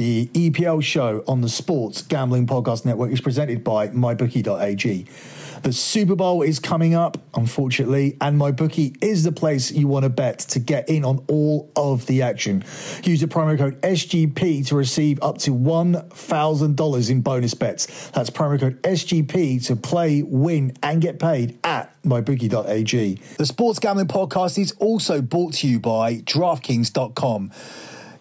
The EPL show on the Sports Gambling Podcast Network is presented by MyBookie.ag. The Super Bowl is coming up, unfortunately, and MyBookie is the place you want to bet to get in on all of the action. Use the promo code SGP to receive up to $1,000 in bonus bets. That's promo code SGP to play, win, and get paid at mybookie.ag. The Sports Gambling Podcast is also brought to you by DraftKings.com.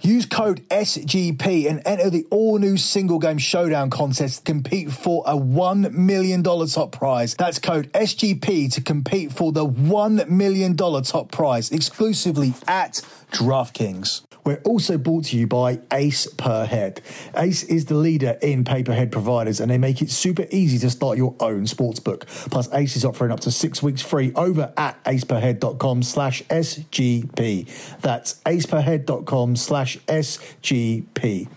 Use code SGP and enter the all new single game showdown contest to compete for a $1 million top prize. That's code SGP to compete for the $1 million top prize exclusively at DraftKings. We're also brought to you by Ace Per Head. Ace is the leader in pay-per-head providers and they make it super easy to start your own sportsbook. Plus, Ace is offering up to six weeks free over at aceperhead.com slash SGP. That's aceperhead.com slash SGP.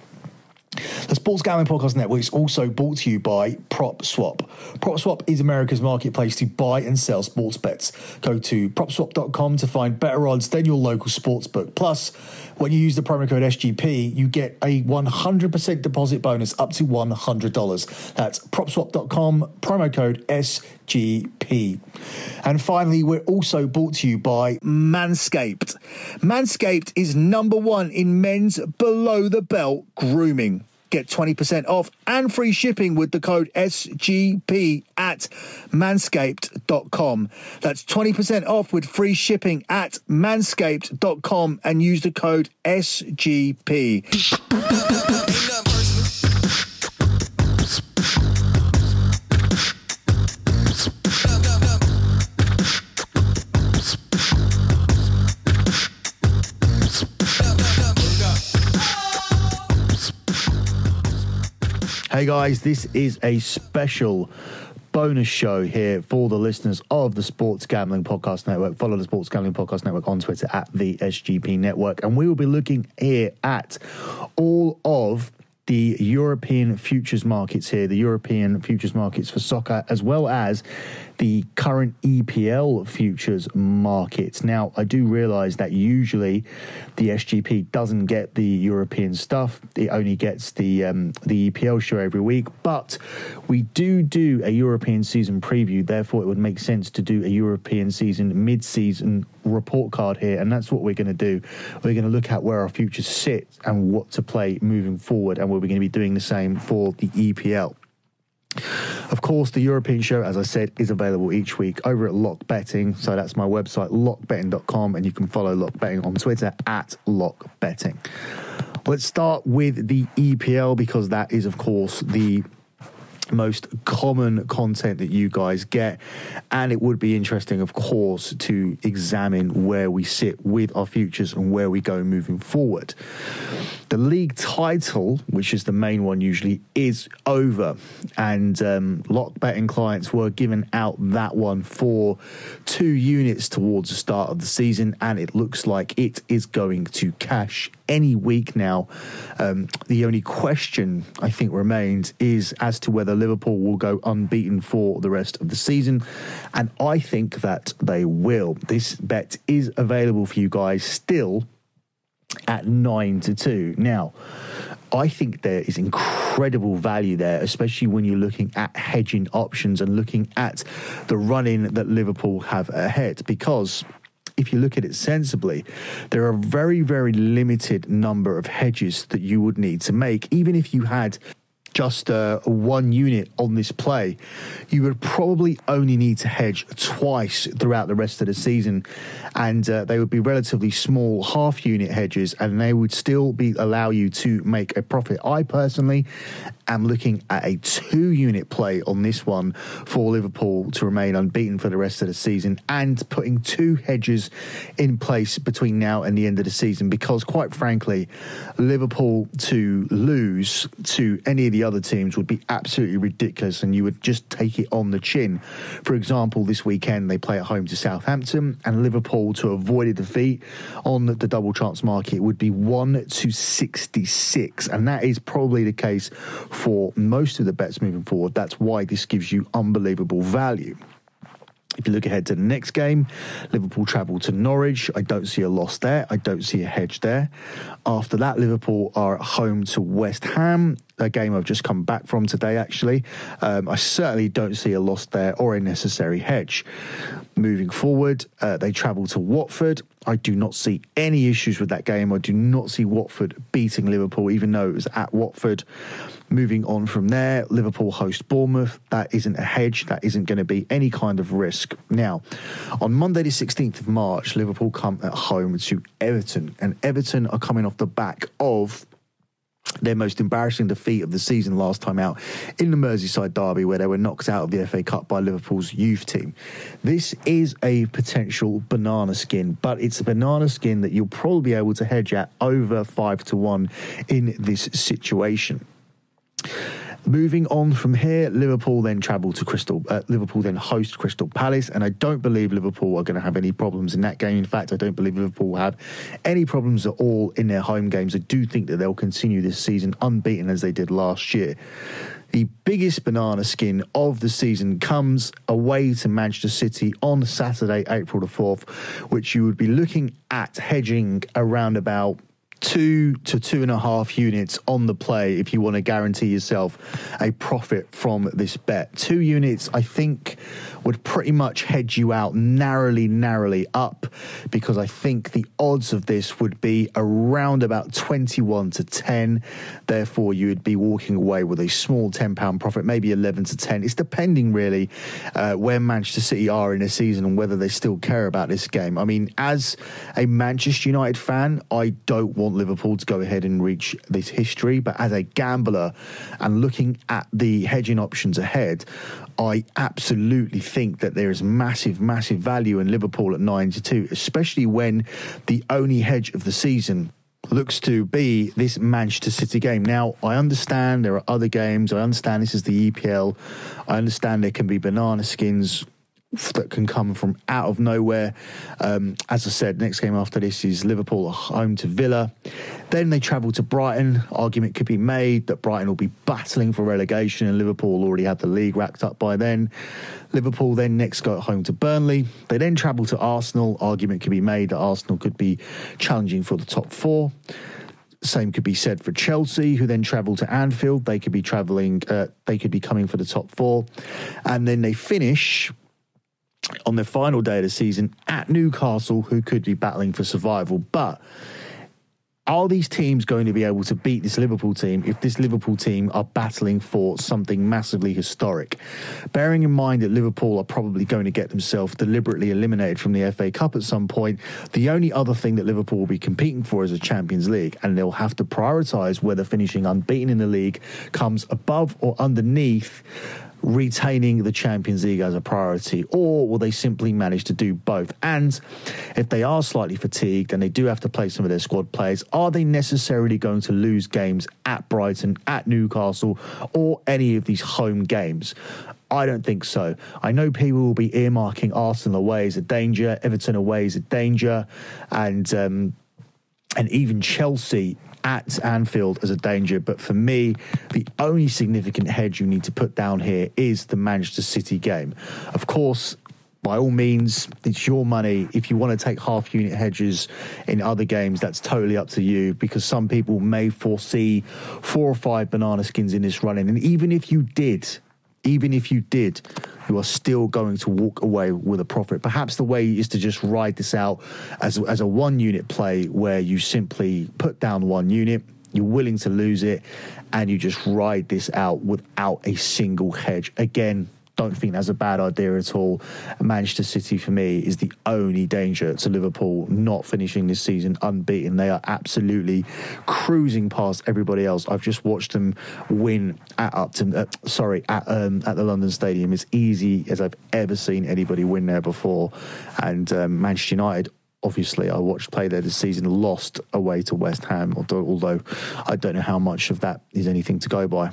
The Sports Gambling Podcast Network is also brought to you by PropSwap. PropSwap is America's marketplace to buy and sell sports bets. Go to propswap.com to find better odds than your local sports book. Plus, when you use the promo code SGP, you get a 100% deposit bonus up to $100. That's propswap.com, promo code SGP. And finally, we're also brought to you by Manscaped. Manscaped is number one in men's below the belt grooming. Get 20% off and free shipping with the code SGP at manscaped.com. That's 20% off with free shipping at manscaped.com and use the code SGP. Hey guys, this is a special bonus show here for the listeners of the Sports Gambling Podcast Network. Follow the Sports Gambling Podcast Network on Twitter at the SGP Network. And we will be looking here at all of the European futures markets here, the European futures markets for soccer, as well as the current EPL futures markets. Now, I do realize that usually the SGP doesn't get the European stuff; it only gets the um, the EPL show every week. But we do do a European season preview. Therefore, it would make sense to do a European season mid-season report card here, and that's what we're going to do. We're going to look at where our futures sit and what to play moving forward, and we're going to be doing the same for the EPL. Of course, the European show, as I said, is available each week over at Lock Betting. So that's my website, lockbetting.com, and you can follow Lock Betting on Twitter at Lock Betting. Let's start with the EPL because that is, of course, the most common content that you guys get. And it would be interesting, of course, to examine where we sit with our futures and where we go moving forward. The league title, which is the main one usually, is over. And um, lock betting clients were given out that one for two units towards the start of the season. And it looks like it is going to cash any week now. Um, the only question I think remains is as to whether Liverpool will go unbeaten for the rest of the season. And I think that they will. This bet is available for you guys still at nine to two. Now, I think there is incredible value there, especially when you're looking at hedging options and looking at the running that Liverpool have ahead. Because if you look at it sensibly, there are a very, very limited number of hedges that you would need to make, even if you had just uh, one unit on this play, you would probably only need to hedge twice throughout the rest of the season, and uh, they would be relatively small half unit hedges, and they would still be allow you to make a profit. I personally am looking at a two unit play on this one for Liverpool to remain unbeaten for the rest of the season, and putting two hedges in place between now and the end of the season, because quite frankly, Liverpool to lose to any of the other teams would be absolutely ridiculous, and you would just take it on the chin. For example, this weekend they play at home to Southampton, and Liverpool to avoid a defeat on the double chance market would be 1 to 66, and that is probably the case for most of the bets moving forward. That's why this gives you unbelievable value. If you look ahead to the next game, Liverpool travel to Norwich. I don't see a loss there. I don't see a hedge there. After that, Liverpool are at home to West Ham, a game I've just come back from today, actually. Um, I certainly don't see a loss there or a necessary hedge. Moving forward, uh, they travel to Watford. I do not see any issues with that game. I do not see Watford beating Liverpool, even though it was at Watford. Moving on from there, Liverpool host Bournemouth. That isn't a hedge. That isn't going to be any kind of risk. Now, on Monday, the 16th of March, Liverpool come at home to Everton, and Everton are coming off the back of their most embarrassing defeat of the season last time out in the Merseyside derby, where they were knocked out of the FA Cup by Liverpool's youth team. This is a potential banana skin, but it's a banana skin that you'll probably be able to hedge at over five to one in this situation. Moving on from here, Liverpool then travel to Crystal. Uh, Liverpool then host Crystal Palace, and I don't believe Liverpool are going to have any problems in that game. In fact, I don't believe Liverpool will have any problems at all in their home games. I do think that they'll continue this season unbeaten as they did last year. The biggest banana skin of the season comes away to Manchester City on Saturday, April the 4th, which you would be looking at hedging around about two to two and a half units on the play if you want to guarantee yourself a profit from this bet. Two units, I think, would pretty much hedge you out narrowly, narrowly up because I think the odds of this would be around about 21 to 10. Therefore, you would be walking away with a small £10 profit, maybe 11 to 10. It's depending really uh, where Manchester City are in the season and whether they still care about this game. I mean, as a Manchester United fan, I don't want Liverpool to go ahead and reach this history, but as a gambler and looking at the hedging options ahead, I absolutely think that there is massive, massive value in Liverpool at 9 to 2, especially when the only hedge of the season looks to be this Manchester City game. Now, I understand there are other games. I understand this is the EPL. I understand there can be banana skins that can come from out of nowhere. Um, as I said, next game after this is Liverpool home to Villa. Then they travel to Brighton. Argument could be made that Brighton will be battling for relegation and Liverpool already had the league racked up by then. Liverpool then next go home to Burnley. They then travel to Arsenal. Argument could be made that Arsenal could be challenging for the top four. Same could be said for Chelsea, who then travel to Anfield. They could be travelling, uh, they could be coming for the top four. And then they finish on their final day of the season at Newcastle, who could be battling for survival. But are these teams going to be able to beat this Liverpool team if this Liverpool team are battling for something massively historic? Bearing in mind that Liverpool are probably going to get themselves deliberately eliminated from the FA Cup at some point, the only other thing that Liverpool will be competing for is a Champions League, and they'll have to prioritise whether finishing unbeaten in the league comes above or underneath retaining the Champions League as a priority, or will they simply manage to do both? And if they are slightly fatigued and they do have to play some of their squad players, are they necessarily going to lose games at Brighton, at Newcastle, or any of these home games? I don't think so. I know people will be earmarking Arsenal away as a danger, Everton away as a danger, and um, and even Chelsea at Anfield as a danger. But for me, the only significant hedge you need to put down here is the Manchester City game. Of course, by all means, it's your money. If you want to take half unit hedges in other games, that's totally up to you because some people may foresee four or five banana skins in this running. And even if you did, even if you did, you are still going to walk away with a profit. Perhaps the way is to just ride this out as, as a one unit play where you simply put down one unit, you're willing to lose it, and you just ride this out without a single hedge. Again, don't think that's a bad idea at all. Manchester City, for me, is the only danger to Liverpool not finishing this season unbeaten. They are absolutely cruising past everybody else. I've just watched them win at Upton, uh, sorry, at um, at the London Stadium as easy as I've ever seen anybody win there before. And um, Manchester United obviously I watched play there this season, lost away to West Ham, although, although I don't know how much of that is anything to go by.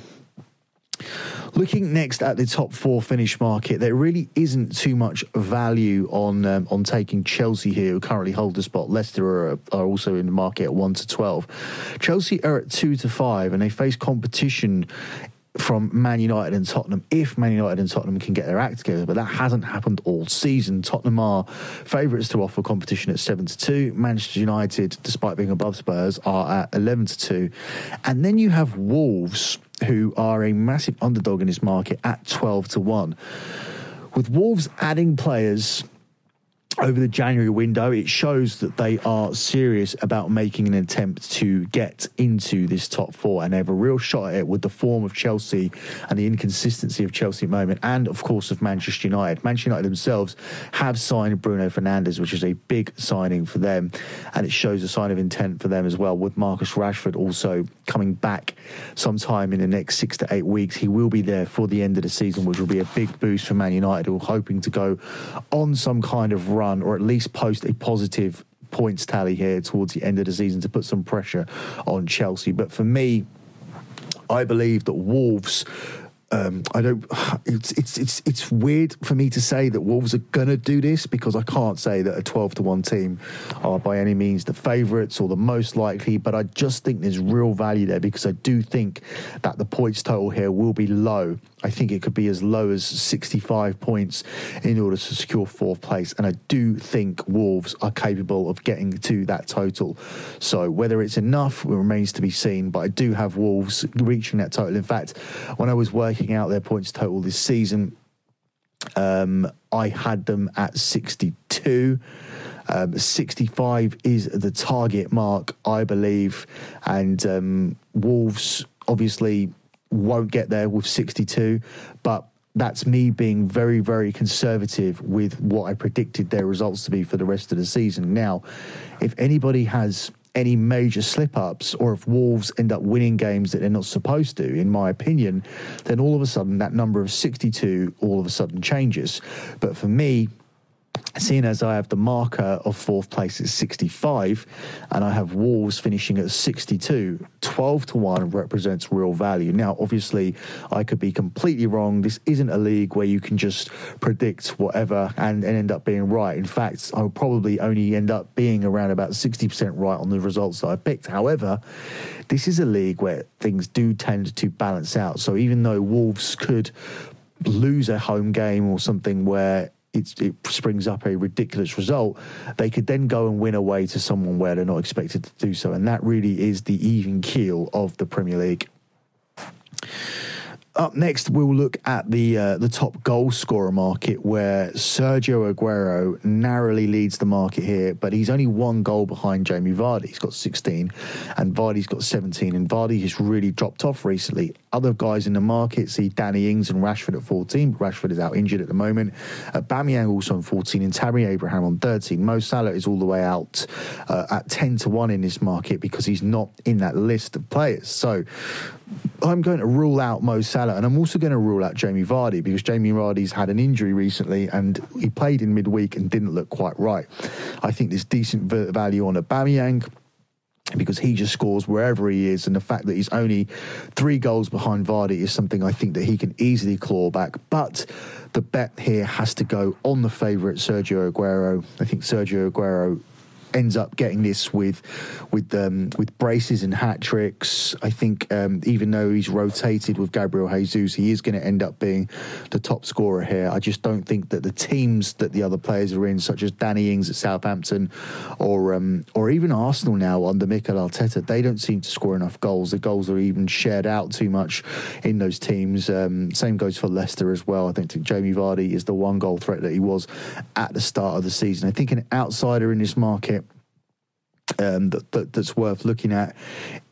Looking next at the top four finish market, there really isn't too much value on um, on taking Chelsea here, who currently hold the spot. Leicester are, are also in the market at one to twelve. Chelsea are at two to five, and they face competition from Man United and Tottenham if Man United and Tottenham can get their act together, but that hasn't happened all season. Tottenham are favourites to offer competition at seven to two. Manchester United, despite being above Spurs, are at eleven to two, and then you have Wolves, who are a massive underdog in this market at twelve to one. With Wolves adding players over the January window, it shows that they are serious about making an attempt to get into this top four and they have a real shot at it with the form of Chelsea and the inconsistency of Chelsea at the moment, and of course of Manchester United. Manchester United themselves have signed Bruno Fernandes, which is a big signing for them, and it shows a sign of intent for them as well. With Marcus Rashford also coming back sometime in the next six to eight weeks, he will be there for the end of the season, which will be a big boost for Man United, who are hoping to go on some kind of run or at least post a positive points tally here towards the end of the season to put some pressure on Chelsea. But for me, I believe that Wolves um, I don't. It's it's it's it's weird for me to say that Wolves are gonna do this because I can't say that a twelve to one team are by any means the favourites or the most likely. But I just think there's real value there because I do think that the points total here will be low. I think it could be as low as 65 points in order to secure fourth place. And I do think Wolves are capable of getting to that total. So whether it's enough remains to be seen. But I do have Wolves reaching that total. In fact, when I was working out their points total this season. Um, I had them at 62. Um, 65 is the target mark, I believe. And um, Wolves obviously won't get there with 62, but that's me being very, very conservative with what I predicted their results to be for the rest of the season. Now, if anybody has any major slip ups or if Wolves end up winning games that they're not supposed to, in my opinion, then all of a sudden that number of 62 all of a sudden changes. But for me, seeing as I have the marker of fourth place at 65 and I have Wolves finishing at 62, 12 to 1 represents real value. Now, obviously, I could be completely wrong. This isn't a league where you can just predict whatever and, and end up being right. In fact, I'll probably only end up being around about 60% right on the results that I picked. However, this is a league where things do tend to balance out. So even though Wolves could lose a home game or something where it springs up a ridiculous result, they could then go and win away to someone where they're not expected to do so. And that really is the even keel of the Premier League. Up next, we'll look at the uh, the top goal scorer market, where Sergio Aguero narrowly leads the market here, but he's only one goal behind Jamie Vardy. He's got 16, and Vardy's got 17. And Vardy has really dropped off recently. Other guys in the market see Danny Ings and Rashford at 14. Rashford is out injured at the moment. Uh, Aubameyang also on 14, and Tammy Abraham on 13. Mo Salah is all the way out uh, at 10 to 1 in this market because he's not in that list of players. So I'm going to rule out Mo Salah, and I'm also going to rule out Jamie Vardy because Jamie Vardy's had an injury recently, and he played in midweek and didn't look quite right. I think there's decent value on a Aubameyang because he just scores wherever he is, and the fact that he's only three goals behind Vardy is something I think that he can easily claw back. But the bet here has to go on the favourite Sergio Aguero. I think Sergio Aguero ends up getting this with with um, with braces and hat tricks. I think um, even though he's rotated with Gabriel Jesus, he is going to end up being the top scorer here. I just don't think that the teams that the other players are in, such as Danny Ings at Southampton, or um, or even Arsenal now under Mikel Arteta, they don't seem to score enough goals. The goals are even shared out too much in those teams. Um, same goes for Leicester as well. I think Jamie Vardy is the one goal threat that he was at the start of the season. I think an outsider in this market um, that, that, that's worth looking at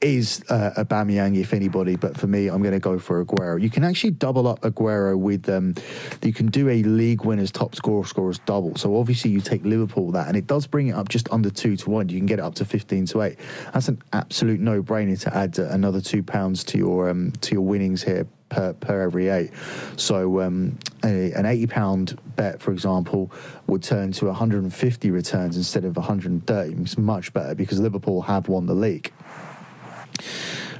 is uh, Aubameyang, if anybody. But for me, I'm going to go for Aguero. You can actually double up Aguero with. Um, you can do a league winners top scorer scorers double. So obviously you take Liverpool that, and it does bring it up just under two to one. You can get it up to fifteen to eight. That's an absolute no brainer to add uh, another two pounds to your um, to your winnings here per, per every eight. So um, a, an eighty pound bet, for example, would turn to 150 returns instead of 130. It's much better because Liverpool have won the league.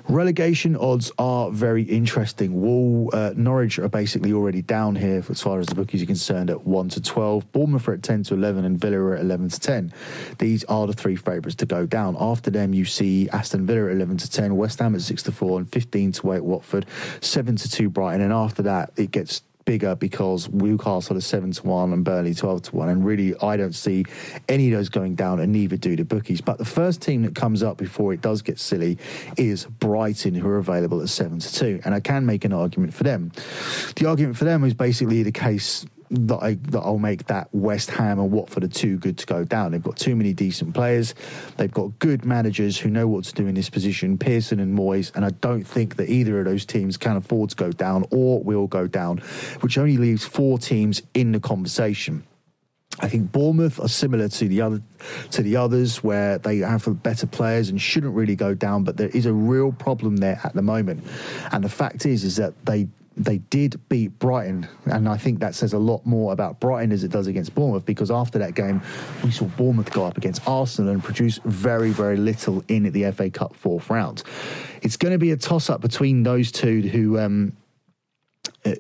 Relegation odds are very interesting. Wall, uh, Norwich are basically already down here as far as the bookies are concerned at 1 to 12. Bournemouth are at 10 to 11 and Villa are at 11 to 10. These are the three favourites to go down. After them, you see Aston Villa at 11 to 10, West Ham at 6 to 4 and 15 to 8 Watford, 7 to 2 Brighton. And after that, it gets bigger because Newcastle are seven to one and Burnley twelve to one, and really I don't see any of those going down, and neither do the bookies. But the first team that comes up before it does get silly is Brighton, who are available at seven to two, and I can make an argument for them. The argument for them is basically the case that I that I'll make that West Ham and Watford are too good to go down. They've got too many decent players. They've got good managers who know what to do in this position, Pearson and Moyes, and I don't think that either of those teams can afford to go down or will go down, which only leaves four teams in the conversation. I think Bournemouth are similar to the other to the others where they have better players and shouldn't really go down, but there is a real problem there at the moment. And the fact is is that they they did beat Brighton, and I think that says a lot more about Brighton as it does against Bournemouth because after that game, we saw Bournemouth go up against Arsenal and produce very, very little in the FA Cup fourth round. It's going to be a toss up between those two who. Um,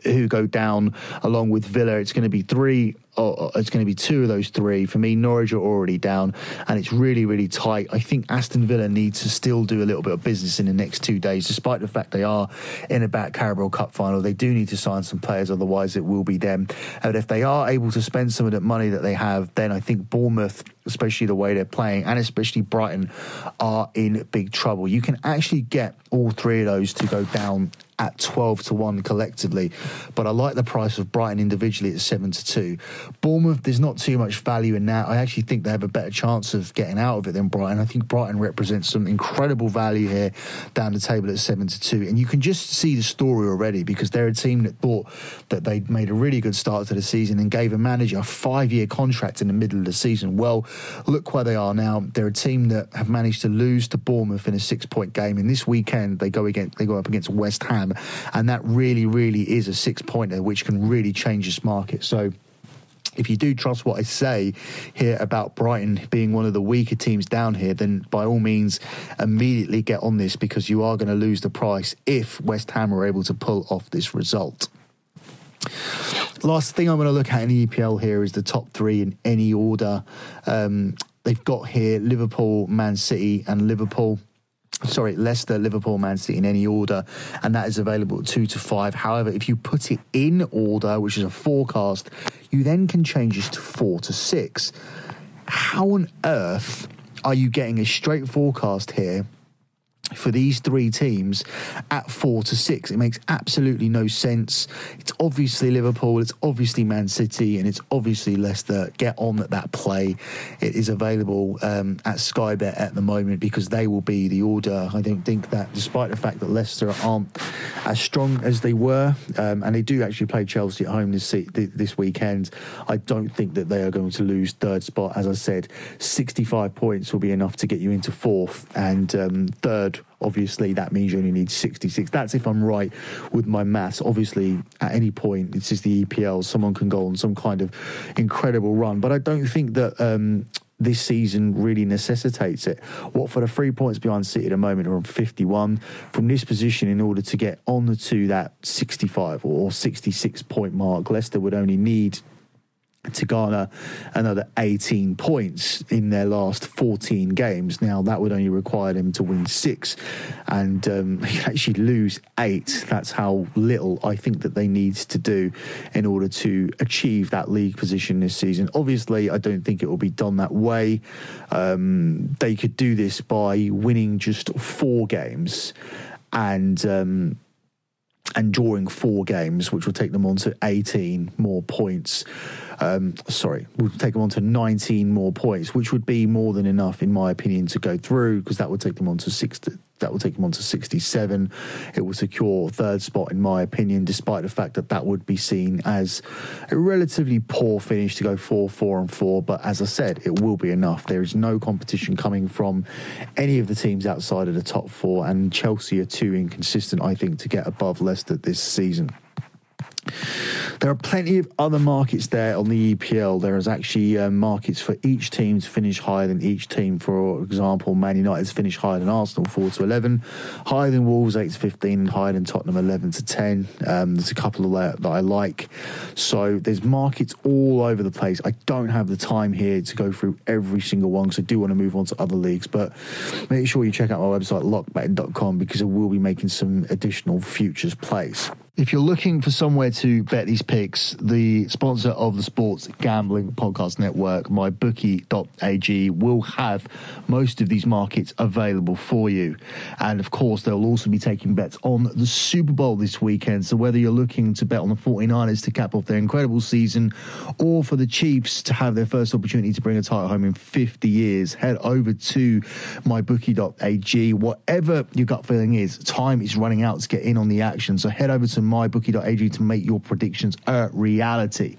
who go down along with Villa. It's going to be three oh, it's going to be two of those three. For me, Norwich are already down, and it's really, really tight. I think Aston Villa needs to still do a little bit of business in the next two days, despite the fact they are in a back Carabao Cup final. They do need to sign some players, otherwise it will be them. And if they are able to spend some of that money that they have, then I think Bournemouth, especially the way they're playing, and especially Brighton, are in big trouble. You can actually get all three of those to go down at 12 to 1 collectively. But I like the price of Brighton individually at 7 to 2. Bournemouth, there's not too much value in that. I actually think they have a better chance of getting out of it than Brighton. I think Brighton represents some incredible value here down the table at seven to two, and you can just see the story already because they're a team that thought that they'd made a really good start to the season and gave a manager a five-year contract in the middle of the season. Well, look where they are now. They're a team that have managed to lose to Bournemouth in a six-point game, and this weekend they go against they go up against West Ham, and that really, really is a six-pointer which can really change this market. So if you do trust what I say here about Brighton being one of the weaker teams down here, then by all means immediately get on this because you are going to lose the price if West Ham are able to pull off this result. Last thing I'm going to look at in the EPL here is the top three in any order. Um, they've got here Liverpool, Man City, and Liverpool sorry, Leicester, Liverpool, Man City in any order, and that is available at two to five. However, if you put it in order, which is a forecast, you then can change this to four to six. How on earth are you getting a straight forecast here for these three teams at four to six. It makes absolutely no sense. It's obviously Liverpool, it's obviously Man City, and it's obviously Leicester. Get on at that play. It is available um, at Sky Bet at the moment because they will be the order. I don't think that, despite the fact that Leicester aren't as strong as they were, um, and they do actually play Chelsea at home this this weekend, I don't think that they are going to lose third spot. As I said, 65 points will be enough to get you into fourth, and um, third obviously that means you only need 66. That's if I'm right with my maths. Obviously, at any point, this is the EPL, someone can go on some kind of incredible run. But I don't think that. Um, this season really necessitates it. What for the three points behind City at the moment are on 51. From this position, in order to get on to that 65 or 66 point mark, Leicester would only need to garner another 18 points in their last 14 games. Now, that would only require them to win six and um, actually lose eight. That's how little I think that they need to do in order to achieve that league position this season. Obviously, I don't think it will be done that way. Um, they could do this by winning just four games and. Um, and drawing four games, which will take them on to 18 more points. Um, sorry, we'll take them on to 19 more points, which would be more than enough, in my opinion, to go through because that would take them on to 60, that will take them on to 67. It will secure third spot, in my opinion, despite the fact that that would be seen as a relatively poor finish to go 4 4 and 4. But as I said, it will be enough. There is no competition coming from any of the teams outside of the top four, and Chelsea are too inconsistent, I think, to get above Leicester this season. There are plenty of other markets there on the EPL. There is actually uh, markets for each team to finish higher than each team. For example, Man United's finish higher than Arsenal, 4 to 11, higher than Wolves, 8 to 15, higher than Tottenham, 11 to 10. Um, there's a couple of that, that I like. So there's markets all over the place. I don't have the time here to go through every single one because I do want to move on to other leagues. But make sure you check out my website, lockbetting.com, because I will be making some additional futures plays. If you're looking for somewhere to bet these picks, the sponsor of the Sports Gambling Podcast Network, mybookie.ag, will have most of these markets available for you. And of course, they'll also be taking bets on the Super Bowl this weekend. So whether you're looking to bet on the 49ers to cap off their incredible season or for the Chiefs to have their first opportunity to bring a title home in 50 years, head over to mybookie.ag. Whatever your gut feeling is, time is running out to get in on the action. So head over to mybookie.ag to make your predictions a reality.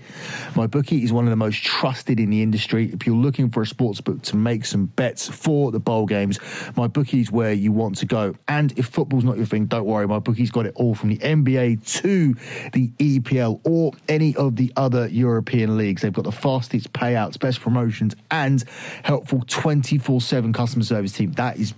MyBookie is one of the most trusted in the industry. If you're looking for a sports book to make some bets for the bowl games, MyBookie is where you want to go. And if football's not your thing, don't worry. MyBookie's got it all from the NBA to the EPL or any of the other European leagues. They've got the fastest payouts, best promotions, and helpful 24 7 customer service team. That is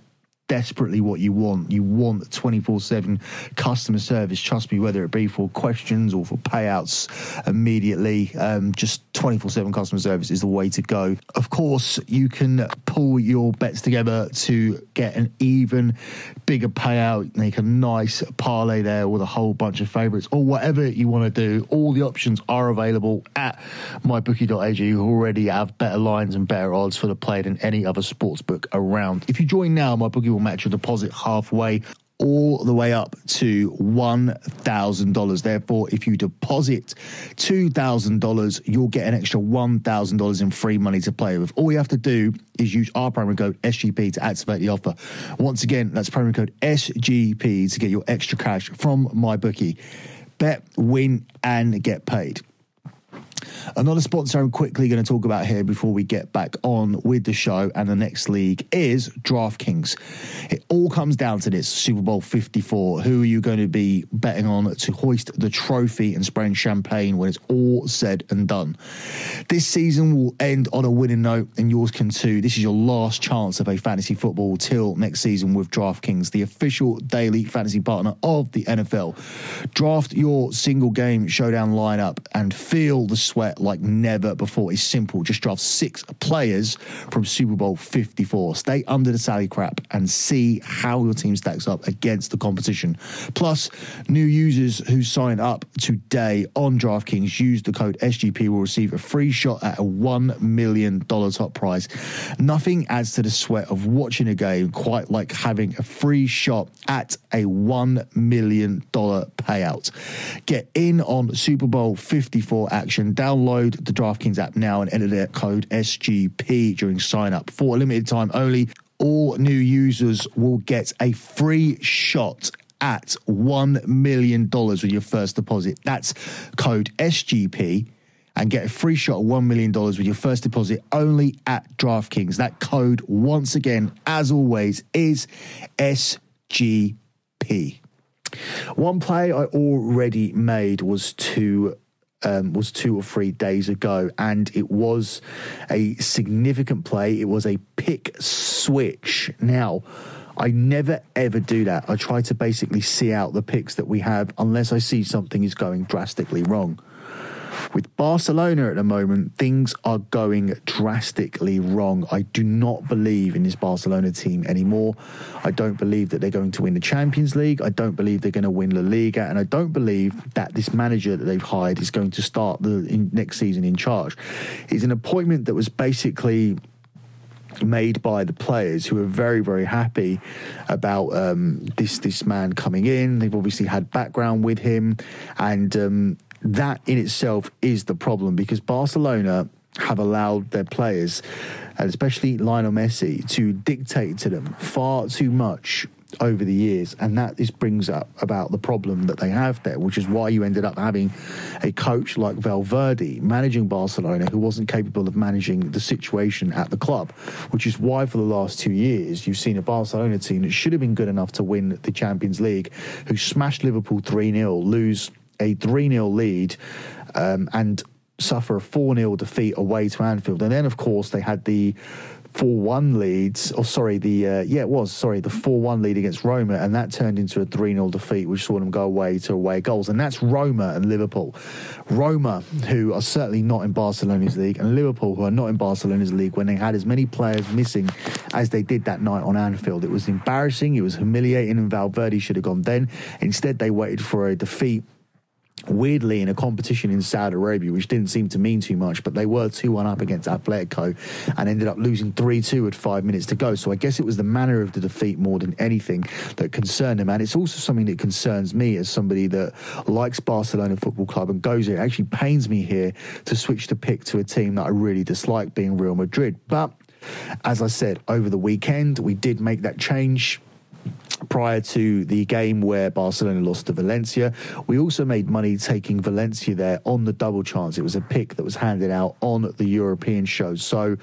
desperately what you want. You want 24 7 customer service. Trust me, whether it be for questions or for payouts immediately, um, just 24 7 customer service is the way to go. Of course, you can pull your bets together to get an even bigger payout, make a nice parlay there with a whole bunch of favorites or whatever you want to do. All the options are available at mybookie.ag. You already have better lines and better odds for the play than any other sports book around. If you join now, my bookie will match your deposit halfway all the way up to $1,000. Therefore, if you deposit $2,000, you'll get an extra $1,000 in free money to play with. All you have to do is use our promo code SGP to activate the offer. Once again, that's promo code SGP to get your extra cash from my bookie. Bet, win, and get paid. Another sponsor I'm quickly going to talk about here before we get back on with the show and the next league is DraftKings. It all comes down to this Super Bowl 54. Who are you going to be betting on to hoist the trophy and spraying champagne when it's all said and done? This season will end on a winning note, and yours can too. This is your last chance to play fantasy football till next season with DraftKings, the official daily fantasy partner of the NFL. Draft your single game showdown lineup and feel the sweat like never before. It's simple. Just draft six players from Super Bowl 54. Stay under the salary crap and see how your team stacks up against the competition. Plus, new users who sign up today on DraftKings use the code SGP will receive a free shot at a $1 million top prize. Nothing adds to the sweat of watching a game quite like having a free shot at a $1 million payout. Get in on Super Bowl 54 action. Download download the DraftKings app now and enter the code SGP during sign up. For a limited time only, all new users will get a free shot at $1 million with your first deposit. That's code SGP and get a free shot of $1 million with your first deposit only at DraftKings. That code, once again, as always, is SGP. One play I already made was to um, was two or three days ago, and it was a significant play. It was a pick switch. Now, I never ever do that. I try to basically see out the picks that we have unless I see something is going drastically wrong. With Barcelona at the moment, things are going drastically wrong. I do not believe in this Barcelona team anymore. I don't believe that they're going to win the Champions League. I don't believe they're going to win La Liga. And I don't believe that this manager that they've hired is going to start the next season in charge. It's an appointment that was basically made by the players who are very very happy about um, this this man coming in. They've obviously had background with him, and um, that in itself is the problem because Barcelona have allowed their players, and especially Lionel Messi, to dictate to them far too much over the years, and that is brings up about the problem that they have there, which is why you ended up having a coach like Valverde managing Barcelona who wasn't capable of managing the situation at the club, which is why for the last two years you've seen a Barcelona team that should have been good enough to win the Champions League, who smashed Liverpool three 0 lose a 3 0 lead um, and suffer a 4 0 defeat away to Anfield. And then, of course, they had the four one leads, or sorry, the uh, yeah, it was sorry, the four one lead against Roma, and that turned into a three 0 defeat, which saw them go away to away goals, and that's Roma and Liverpool. Roma, who are certainly not in Barcelona's league, and Liverpool, who are not in Barcelona's league, when they had as many players missing as they did that night on Anfield, it was embarrassing, it was humiliating, and Valverde should have gone then. Instead, they waited for a defeat weirdly in a competition in Saudi Arabia, which didn't seem to mean too much, but they were 2 1 up against Atletico and ended up losing 3 2 with five minutes to go. So I guess it was the manner of the defeat more than anything that concerned him. And it's also something that concerns me as somebody that likes Barcelona Football Club and goes there. It actually pains me here to switch the pick to a team that I really dislike being Real Madrid. But as I said, over the weekend, we did make that change prior to the game where Barcelona lost to Valencia. We also made money taking Valencia there on the double chance. It was a pick that was handed out on the European show. So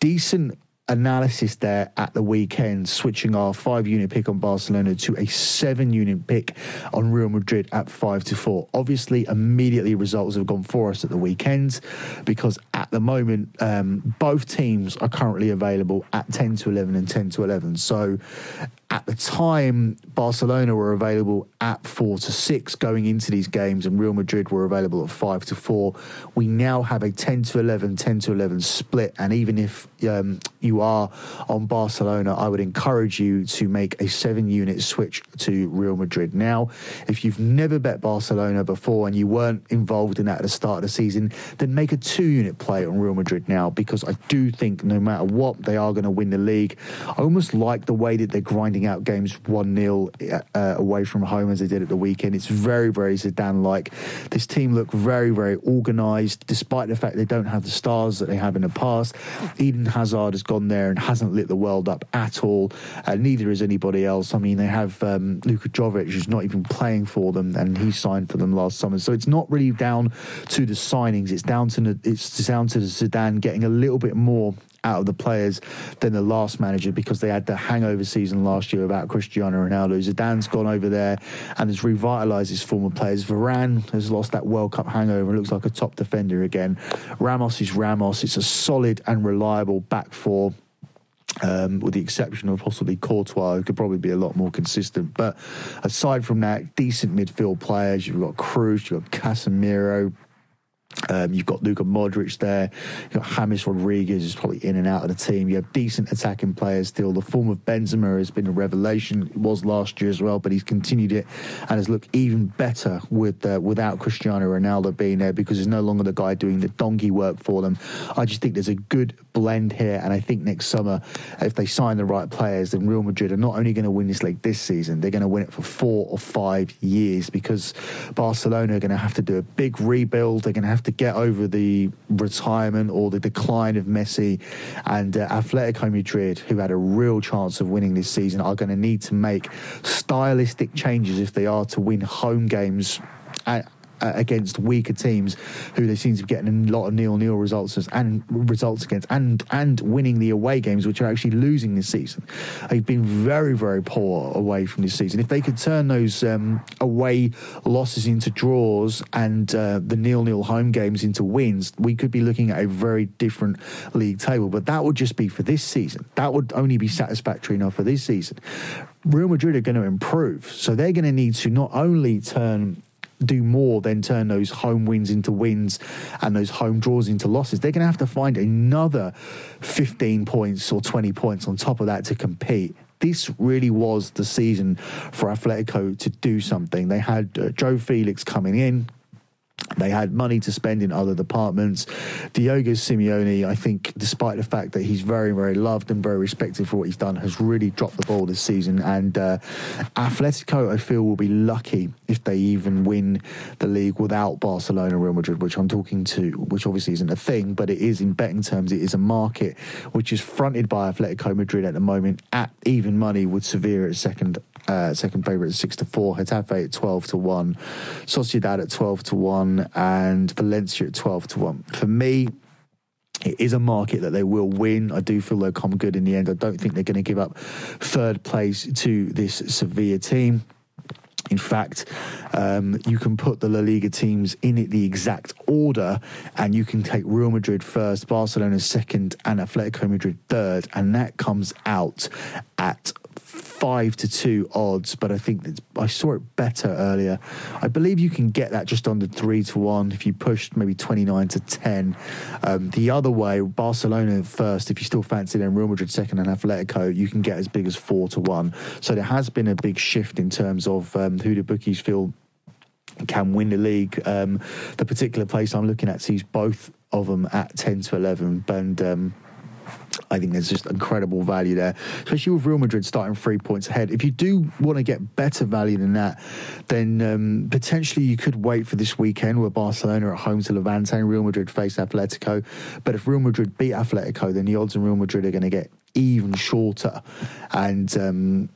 decent analysis there at the weekend, switching our five unit pick on Barcelona to a seven unit pick on Real Madrid at five to four. Obviously, immediately results have gone for us at the weekend because at the moment, um, both teams are currently available at 10 to 11 and 10 to 11. So at the time, Barcelona were available at four to six going into these games, and Real Madrid were available at five to four. We now have a 10 to 11, 10 to 11 split. And even if um, you are on Barcelona, I would encourage you to make a seven unit switch to Real Madrid. Now, if you've never bet Barcelona before and you weren't involved in that at the start of the season, then make a two unit play on Real Madrid now because I do think no matter what, they are going to win the league. I almost like the way that they're grinding out games 1 0 uh, away from home as they did at the weekend. It's very, very Zidane like. This team look very, very organised, despite the fact they don't have the stars that they have in the past. Eden Hazard has gone there and hasn't lit the world up at all. Uh, neither has anybody else. I mean, they have um, Luka Jovic, who's not even playing for them, and he signed for them last summer. So it's not really down to the signings. It's down to the, it's down to Zidane getting a little bit more out of the players than the last manager because they had the hangover season last year about Cristiano Ronaldo. Zidane's gone over there and has revitalised his former players. Varane has lost that World Cup hangover and looks like a top defender again. Ramos is Ramos. It's a solid and reliable back four. Um, with the exception of possibly Courtois, who could probably be a lot more consistent. But aside from that, decent midfield players. You've got Kroos, you've got Casemiro, um, you've got Luka Modric there. You've got James Rodriguez is probably in and out of the team. You have decent attacking players still. The form of Benzema has been a revelation. It was last year as well, but he's continued it and has looked even better with uh, without Cristiano Ronaldo being there because he's no longer the guy doing the donkey work for them. I just think there's a good blend here, and I think next summer, if they sign the right players, then Real Madrid are not only going to win this league this season, they're going to win it for four or five years because Barcelona are going to have to do a big rebuild. They're going to have to get over the retirement or the decline of Messi, and uh, Atletico Madrid, who had a real chance of winning this season, are going to need to make stylistic changes if they are to win home games. At, against weaker teams who they seem to be getting a lot of nil nil results and results against and and winning the away games which are actually losing this season. They've been very very poor away from this season. If they could turn those um, away losses into draws and uh, the nil nil home games into wins, we could be looking at a very different league table. But that would just be for this season. That would only be satisfactory enough for this season. Real Madrid are going to improve, so they're going to need to not only turn do more than turn those home wins into wins and those home draws into losses. They're going to have to find another 15 points or 20 points on top of that to compete this really was the season for Atletico to do something. They had uh, João Félix coming in, they had money to spend in other departments. Diego Simeone, I think, despite the fact that he's very, very loved and very respected for what he's done, has really dropped the ball this season. And uh, Atletico, I feel, will be lucky if they even win the league without Barcelona, Real Madrid, which I'm talking to, which obviously isn't a thing, but it is in betting terms. It is a market which is fronted by Atletico Madrid at the moment at even money with Sevilla at second uh, second favourite at six to four, Getafe at twelve to one, Sociedad at twelve to one, and Valencia at twelve to one. For me, it is a market that they will win. I do feel they'll come good in the end. I don't think they're going to give up third place to this Sevilla team. In fact, um, you can put the La Liga teams in it the exact order, and you can take Real Madrid first, Barcelona second, and Atletico Madrid third, and that comes out at five to two odds, but I think I saw it better earlier. I believe you can get that just under three to one if you pushed maybe 29 to 10. Um, the other way, Barcelona first, if you still fancy them, Real Madrid second, and Atletico, you can get as big as four to one. So there has been a big shift in terms of um, who the bookies feel can win the league. Um, the particular place I'm looking at sees both of them at 10 to 11, and um, I think there's just incredible value there, especially with Real Madrid starting three points ahead. If you do want to get better value than that, then um, potentially you could wait for this weekend where Barcelona are at home to Levante and Real Madrid face Atletico. But if Real Madrid beat Atletico, then the odds on Real Madrid are going to get even shorter. And um,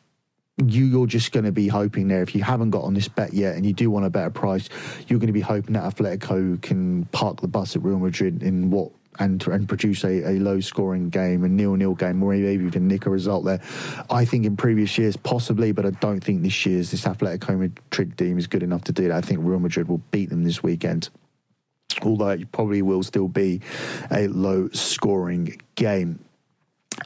you, you're just going to be hoping there. If you haven't got on this bet yet and you do want a better price, you're going to be hoping that Atletico can park the bus at Real Madrid in what and and produce a, a low scoring game, a nil nil game, or maybe even nick a result there. I think in previous years possibly, but I don't think this year's this Atletico Madrid team is good enough to do that. I think Real Madrid will beat them this weekend. Although it probably will still be a low scoring game.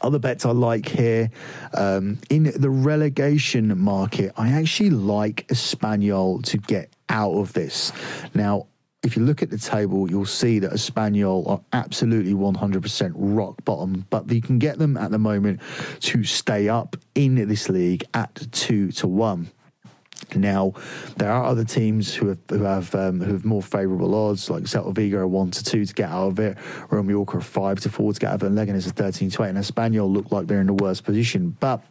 Other bets I like here um, in the relegation market, I actually like Espanyol to get out of this. Now, if you look at the table, you'll see that Espanyol are absolutely 100% rock bottom, but you can get them at the moment to stay up in this league at two to one. Now, there are other teams who have who have um, who have more favourable odds, like Celta Vigo are one to two to get out of it, Real Mallorca are five to four to get out of it, and Leganés are thirteen to eight. And Espanyol look like they're in the worst position, but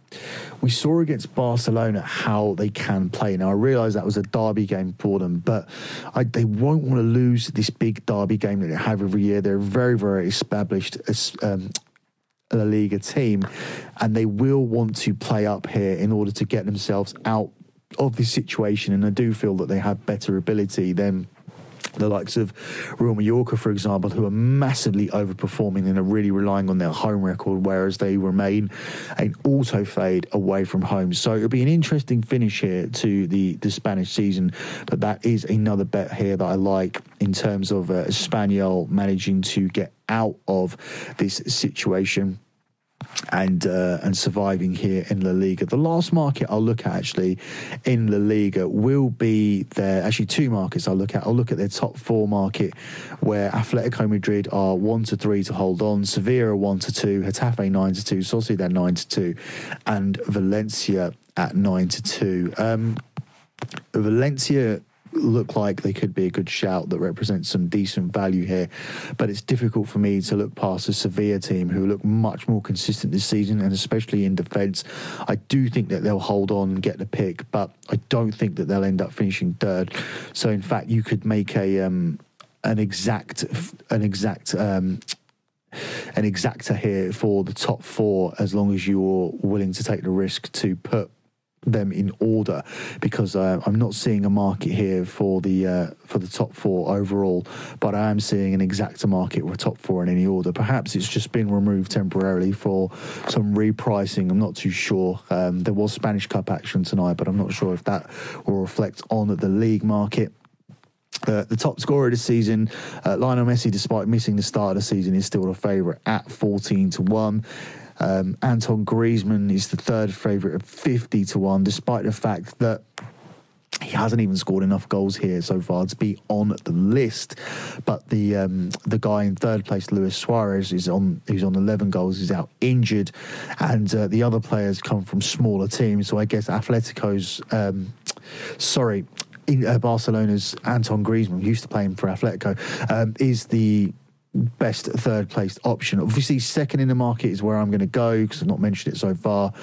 we saw against Barcelona how they can play. Now, I realise that was a derby game for them, but I, they won't want to lose this big derby game that they have every year. They're very very established. Um, La Liga team, and they will want to play up here in order to get themselves out of this situation, and I do feel that they have better ability than the likes of Real Mallorca, for example, who are massively overperforming and are really relying on their home record, whereas they remain an auto fade away from home. So it'll be an interesting finish here to the, the Spanish season, but that is another bet here that I like in terms of uh, Espanyol managing to get out of this situation and uh, and surviving here in La Liga. The last market I'll look at actually in La Liga will be their actually two markets I'll look at. I'll look at their top four market where Atletico Madrid are one to three to hold on, Sevilla one to two, Getafe nine to two, Sociedad nine to two, and Valencia at nine to two. Um, Valencia look like they could be a good shout that represents some decent value here. But it's difficult for me to look past the Sevilla team who look much more consistent this season, and especially in defence. I do think that they'll hold on and get the pick, but I don't think that they'll end up finishing third. So, in fact, you could make a um, an exact an exact. Um, an exacta here for the top four as long as you're willing to take the risk to put them in order because uh, I'm not seeing a market here for the uh, for the top four overall, but I am seeing an exacta market with top four in any order. Perhaps it's just been removed temporarily for some repricing. I'm not too sure. Um, there was Spanish Cup action tonight, but I'm not sure if that will reflect on the league market. Uh, the top scorer this season, uh, Lionel Messi, despite missing the start of the season, is still a favourite at 14 to 1. Um, Antoine Griezmann is the third favourite at 50 to 1, despite the fact that he hasn't even scored enough goals here so far to be on the list. But the um, the guy in third place, Luis Suarez, is on. He's on 11 goals. He's out injured, and uh, the other players come from smaller teams. So I guess Atletico's. Um, sorry, in, uh, Barcelona's Antoine Griezmann, used to playing for Atletico, um, is the best third placed option. Obviously, second in the market is where I'm going to go because I've not mentioned it so far.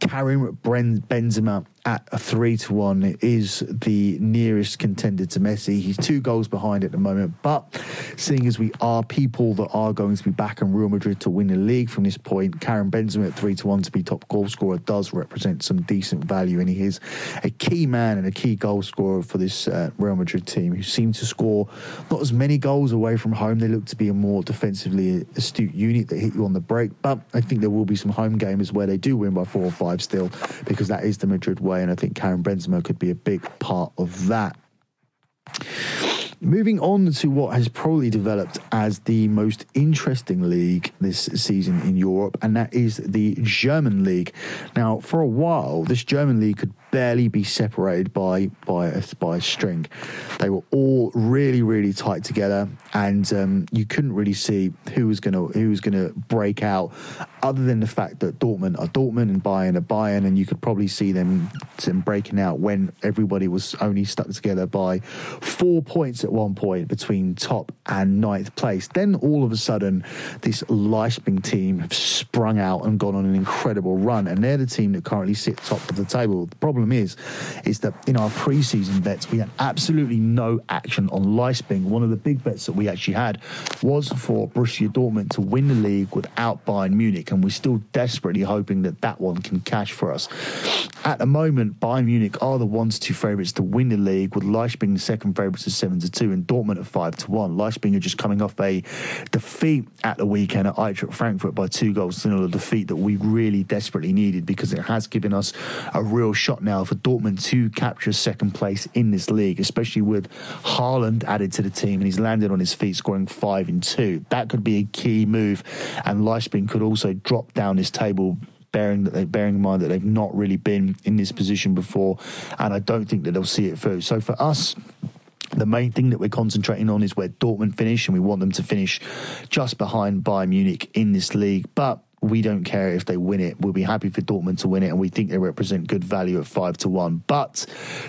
Karim Benzema at a three to one is the nearest contender to Messi. He's two goals behind at the moment, but seeing as we are people that are going to be back in Real Madrid to win the league from this point, Karim Benzema at three to one to be top goal scorer does represent some decent value, and he is a key man and a key goal scorer for this uh, Real Madrid team, who seem to score not as many goals away from home. They look to be a more defensively astute unit that hit you on the break, but I think there will be some home games where they do win by four or five still, because that is the Madrid way and I think Karim Benzema could be a big part of that. Moving on to what has probably developed as the most interesting league this season in Europe, and that is the German league. Now, for a while, this German league could barely be separated by by a, by a string. They were all really really tight together, and um, you couldn't really see who was gonna who was gonna break out, other than the fact that Dortmund are Dortmund and Bayern are Bayern, and you could probably see them, them breaking out when everybody was only stuck together by four points at one point between top and ninth place. Then all of a sudden, this Leipzig team have sprung out and gone on an incredible run, and they're the team that currently sit top of the table. The problem problem is, is that in our pre-season bets, we had absolutely no action on Leipzig. One of the big bets that we actually had was for Borussia Dortmund to win the league without Bayern Munich, and we're still desperately hoping that that one can cash for us. At the moment, Bayern Munich are the one to two favourites to win the league, with Leipzig the second favourites at seven to two, and Dortmund at five to one. Leipzig are just coming off a defeat at the weekend at Eintracht Frankfurt by two goals to nil, a defeat that we really desperately needed because it has given us a real shot now for Dortmund to capture second place in this league, especially with Haaland added to the team and he's landed on his feet scoring five in two. That could be a key move, and Leipzig could also drop down this table bearing that they bearing in mind that they've not really been in this position before, and I don't think that they'll see it through. So for us. The main thing that we're concentrating on is where Dortmund finish, and we want them to finish just behind Bayern Munich in this league. But we don't care if they win it. We'll be happy for Dortmund to win it, and we think they represent good value at five to one. But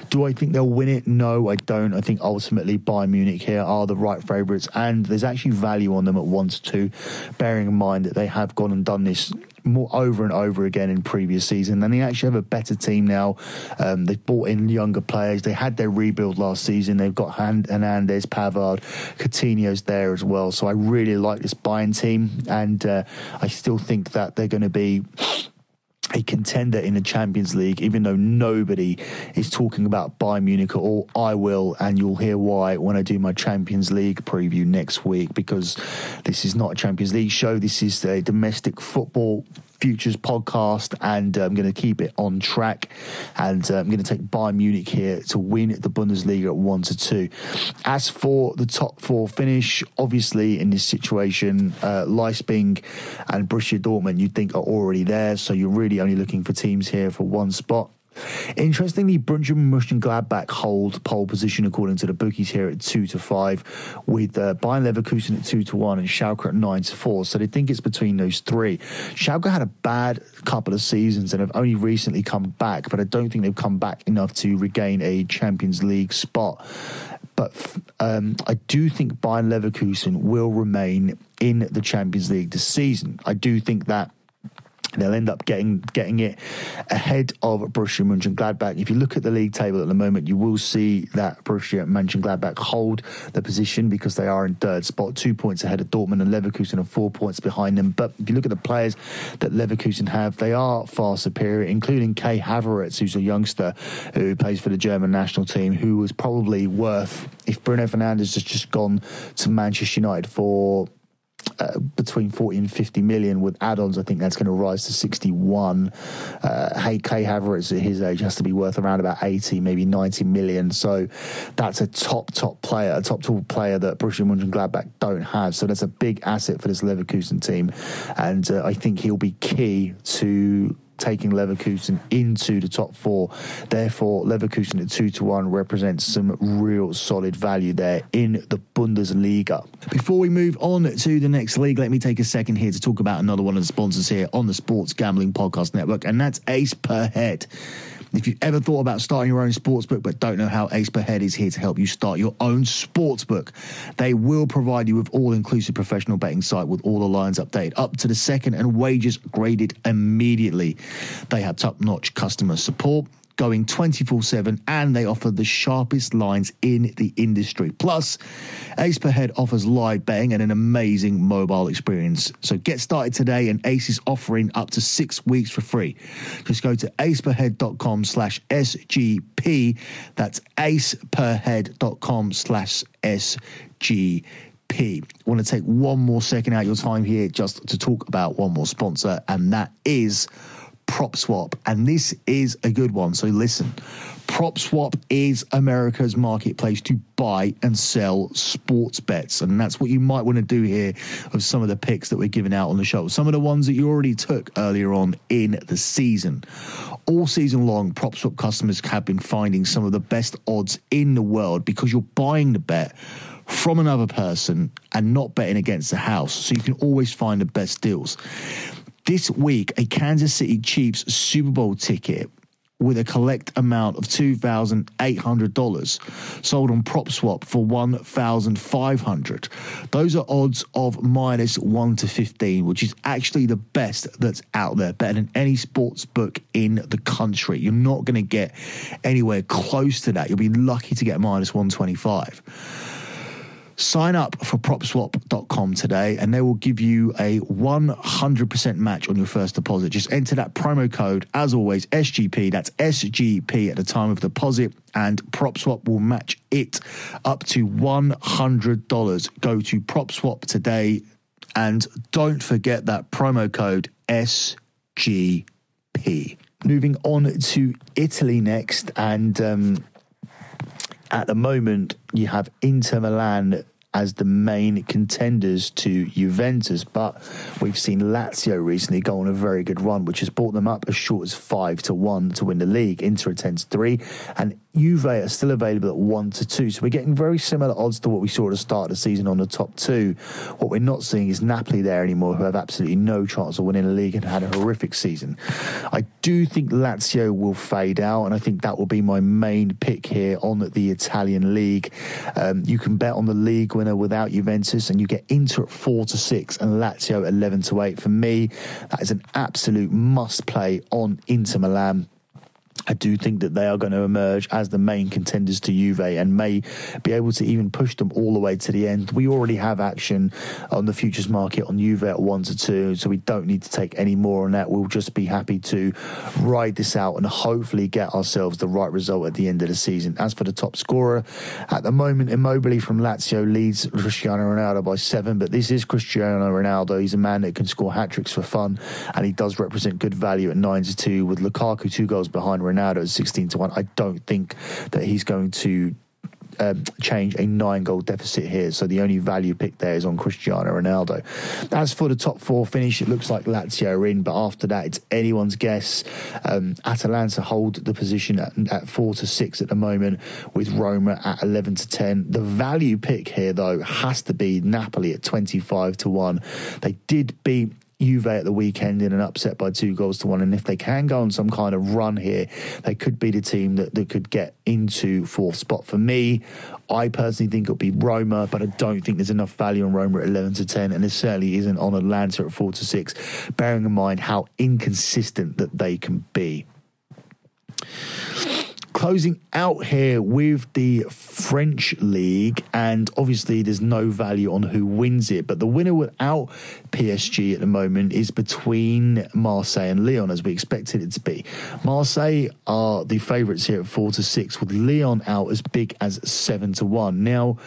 do I think they'll win it? No, I don't. I think ultimately Bayern Munich here are the right favourites, and there's actually value on them at one to two, bearing in mind that they have gone and done this more over and over again in previous season. And they actually have a better team now. Um, they've brought in younger players. They had their rebuild last season. They've got Hernandez, Pavard, Coutinho's there as well. So I really like this Bayern team, and uh, I still think that they're going to be a contender in the Champions League, even though nobody is talking about Bayern Munich at all. I will, and you'll hear why when I do my Champions League preview next week, because this is not a Champions League show. This is a domestic football Futures podcast, and uh, I'm going to keep it on track. And uh, I'm going to take Bayern Munich here to win the Bundesliga at one to two. As for the top four finish, obviously in this situation, uh, Leipzig and Borussia Dortmund, you'd think are already there. So you're really only looking for teams here for one spot. Interestingly, Borussia Mönchengladbach hold pole position according to the bookies here at two to five, with uh, Bayern Leverkusen at two to one and Schalke at nine to four. So they think it's between those three. Schalke had a bad couple of seasons and have only recently come back, but I don't think they've come back enough to regain a Champions League spot. But um, I do think Bayern Leverkusen will remain in the Champions League this season. I do think that They'll end up getting getting it ahead of Borussia Mönchengladbach. If you look at the league table at the moment, you will see that Borussia Mönchengladbach hold the position because they are in third spot, two points ahead of Dortmund and Leverkusen are four points behind them. But if you look at the players that Leverkusen have, they are far superior, including Kai Havertz, who's a youngster who plays for the German national team, who was probably worth if Bruno Fernandes has just gone to Manchester United for uh, between 40 and 50 million with add-ons. I think that's going to rise to 61. Uh, hey, Kai Havertz at his age has to be worth around about 80, maybe 90 million. So that's a top, top player, a top, top player that Borussia Mönchengladbach don't have. So that's a big asset for this Leverkusen team. And uh, I think he'll be key to taking Leverkusen into the top four. Therefore, Leverkusen at two to one represents some real solid value there in the Bundesliga. Before we move on to the next league, let me take a second here to talk about another one of the sponsors here on the Sports Gambling Podcast Network, and that's Ace Per Head. If you've ever thought about starting your own sportsbook but don't know how Ace Per Head is here to help you start your own sportsbook, they will provide you with all-inclusive professional betting site with all the lines updated up to the second and wagers graded immediately. They have top-notch customer support going 24 7 and they offer the sharpest lines in the industry. Plus, Ace Per Head offers live betting and an amazing mobile experience. So get started today and Ace is offering up to six weeks for free. Just go to aceperhead.com slash SGP. That's aceperhead.com slash SGP. Want to take one more second out your time here just to talk about one more sponsor, and that is PropSwap, and this is a good one. So listen. PropSwap is America's marketplace to buy and sell sports bets. And that's what you might want to do here of some of the picks that we're giving out on the show. Some of the ones that you already took earlier on in the season. All season long, PropSwap customers have been finding some of the best odds in the world because you're buying the bet from another person and not betting against the house. So you can always find the best deals. This week, a Kansas City Chiefs Super Bowl ticket with a collect amount of $2,800 sold on PropSwap for 1,500. Those are odds of minus 1 to 15, which is actually the best that's out there, better than any sports book in the country. You're not going to get anywhere close to that. You'll be lucky to get minus 125. Sign up for propswap.com today and they will give you a 100% match on your first deposit. Just enter that promo code, as always, SGP. That's SGP at the time of deposit, and PropSwap will match it up to $100. Go to PropSwap today and don't forget that promo code SGP. Moving on to Italy next, and um, at the moment, you have Inter Milan as the main contenders to Juventus, but we've seen Lazio recently go on a very good run, which has brought them up as short as five to one to win the league. Inter at ten to three, and Juve are still available at one to two. So we're getting very similar odds to what we saw at the start of the season on the top two. What we're not seeing is Napoli there anymore, who have absolutely no chance of winning the league and had a horrific season. I do think Lazio will fade out, and I think that will be my main pick here on the Italian league. Um, you can bet on the league winner without Juventus, and you get Inter at four to six and Lazio eleven to eight. For me, that is an absolute must play on Inter Milan. I do think that they are going to emerge as the main contenders to Juve and may be able to even push them all the way to the end. We already have action on the futures market on Juve at one to two, so we don't need to take any more on that. We'll just be happy to ride this out and hopefully get ourselves the right result at the end of the season. As for the top scorer, at the moment, Immobile from Lazio leads Cristiano Ronaldo by seven, but this is Cristiano Ronaldo. He's a man that can score hat tricks for fun, and he does represent good value at nine to two with Lukaku two goals behind Ronaldo. Ronaldo at 16 to 1. I don't think that he's going to um, change a nine goal deficit here. So the only value pick there is on Cristiano Ronaldo. As for the top four finish, it looks like Lazio are in, but after that, it's anyone's guess. Um, Atalanta hold the position at, at, four to six at the moment, with Roma at 11 to 10. The value pick here, though, has to be Napoli at 25 to 1. They did beat Juve at the weekend in an upset by two goals to one. And if they can go on some kind of run here, they could be the team that, that could get into fourth spot. For me, I personally think it'll be Roma, but I don't think there's enough value on Roma at 11 to 10. And there certainly isn't on Atalanta at 4 to 6, bearing in mind how inconsistent that they can be closing out here with the French league, and obviously there's no value on who wins it, but the winner without PSG at the moment is between Marseille and Lyon, as we expected it to be. Marseille are the favourites here at four to six, with Lyon out as big as seven to one. Now,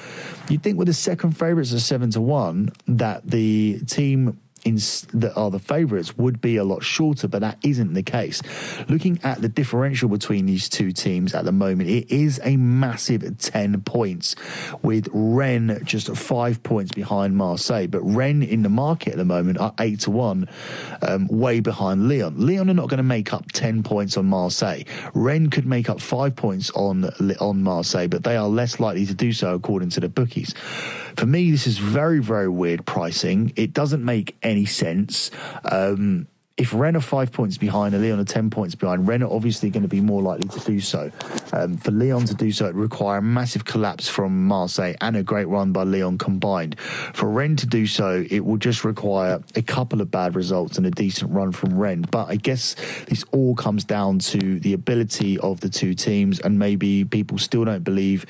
you'd think with the second favourites at seven to one that the team in, that are the favourites would be a lot shorter, but that isn't the case. Looking at the differential between these two teams at the moment, it is a massive 10 points, with Rennes just five points behind Marseille. But Rennes in the market at the moment are 8 to 1, um, way behind Lyon. Lyon are not going to make up 10 points on Marseille. Rennes could make up five points on, on Marseille, but they are less likely to do so according to the bookies. For me, this is very, very weird pricing. It doesn't make any sense. Um, if Rennes are five points behind and Lyon are 10 points behind, Rennes are obviously going to be more likely to do so. Um, for Lyon to do so, it would require a massive collapse from Marseille and a great run by Lyon combined. For Rennes to do so, it will just require a couple of bad results and a decent run from Rennes. But I guess this all comes down to the ability of the two teams, and maybe people still don't believe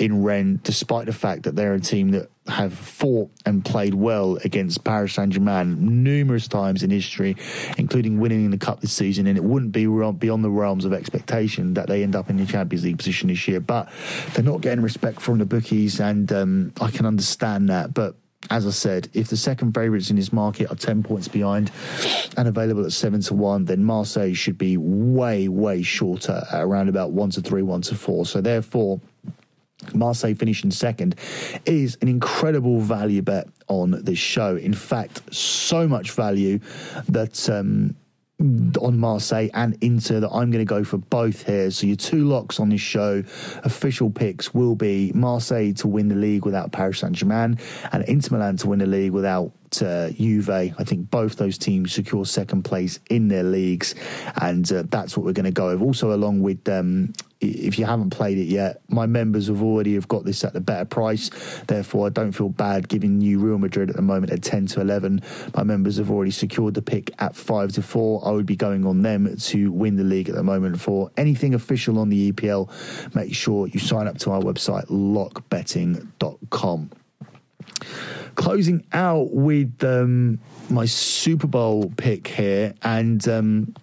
in Rennes, despite the fact that they're a team that have fought and played well against Paris Saint Germain numerous times in history, including winning the cup this season. And it wouldn't be beyond the realms of expectation that they end up in the Champions League position this year. But they're not getting respect from the bookies, and um, I can understand that. But as I said, if the second favourites in this market are 10 points behind and available at 7 to 1, then Marseille should be way, way shorter around about 1 to 3, 1 to 4. So therefore, Marseille finishing second is an incredible value bet on this show. In fact, so much value that um, on Marseille and Inter that I'm going to go for both here. So your two locks on this show, official picks will be Marseille to win the league without Paris Saint Germain and Inter Milan to win the league without uh, Juve. I think both those teams secure second place in their leagues, and uh, that's what we're going to go with. Also, along with um, if you haven't played it yet, my members have already have got this at a better price. Therefore, I don't feel bad giving you Real Madrid at the moment at ten to eleven. My members have already secured the pick at five to four. I would be going on them to win the league at the moment. For anything official on the EPL, make sure you sign up to our website lockbetting.com closing out with um, my Super Bowl pick here, and um,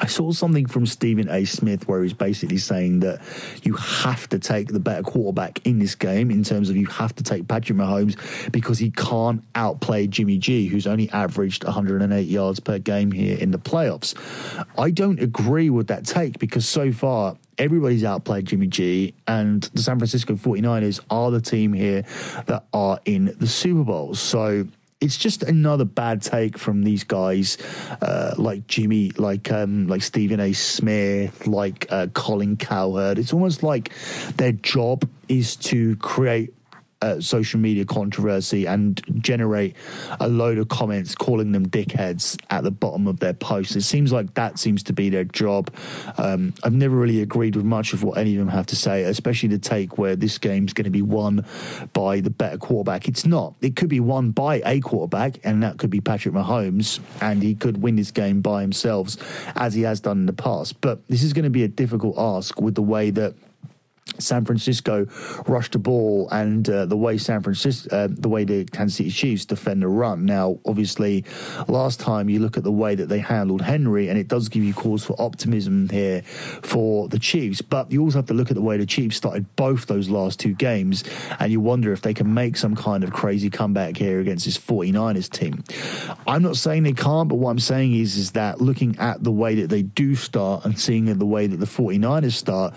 I saw something from Stephen A. Smith where he's basically saying that you have to take the better quarterback in this game in terms of you have to take Patrick Mahomes because he can't outplay Jimmy G, who's only averaged 108 yards per game here in the playoffs. I don't agree with that take because so far everybody's outplayed Jimmy G, and the San Francisco 49ers are the team here that are in the Super Bowl. So it's just another bad take from these guys, uh, like Jimmy, like um, like Stephen A. Smith, like uh, Colin Cowherd. It's almost like their job is to create uh, social media controversy and generate a load of comments calling them dickheads at the bottom of their posts. It seems like that seems to be their job. Um, I've never really agreed with much of what any of them have to say, especially the take where this game's going to be won by the better quarterback. It's not. It could be won by a quarterback, and that could be Patrick Mahomes, and he could win this game by himself, as he has done in the past. But this is going to be a difficult ask with the way that San Francisco rushed the ball and uh, the way San Francisco, uh, the way the Kansas City Chiefs defend the run. Now, obviously, last time you look at the way that they handled Henry, and it does give you cause for optimism here for the Chiefs. But you also have to look at the way the Chiefs started both those last two games, and you wonder if they can make some kind of crazy comeback here against this 49ers team. I'm not saying they can't, but what I'm saying is, is that looking at the way that they do start and seeing the way that the 49ers start,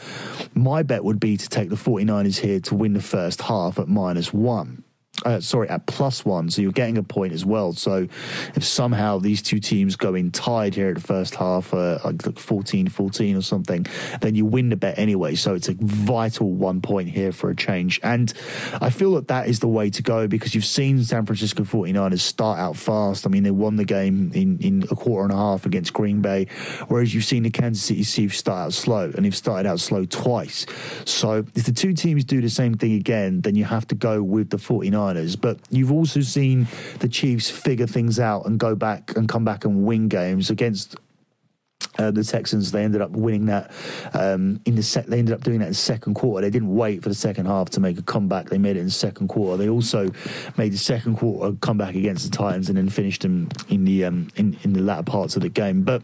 my bet would be to take the 49ers here to win the first half at minus one uh, sorry, at plus one. So you're getting a point as well. So if somehow these two teams go in tied here at the first half, uh, like 14 14 or something, then you win the bet anyway. So it's a vital one point here for a change. And I feel that that is the way to go because you've seen San Francisco 49ers start out fast. I mean, they won the game in, in a quarter and a half against Green Bay, whereas you've seen the Kansas City Chiefs start out slow and they've started out slow twice. So if the two teams do the same thing again, then you have to go with the 49ers but you've also seen the Chiefs figure things out and go back and come back and win games against uh, the Texans. They ended up winning that um, in the set. They ended up doing that in the second quarter. They didn't wait for the second half to make a comeback. They made it in the second quarter. They also made the second quarter comeback against the Titans and then finished them in the um, in in the latter parts of the game. But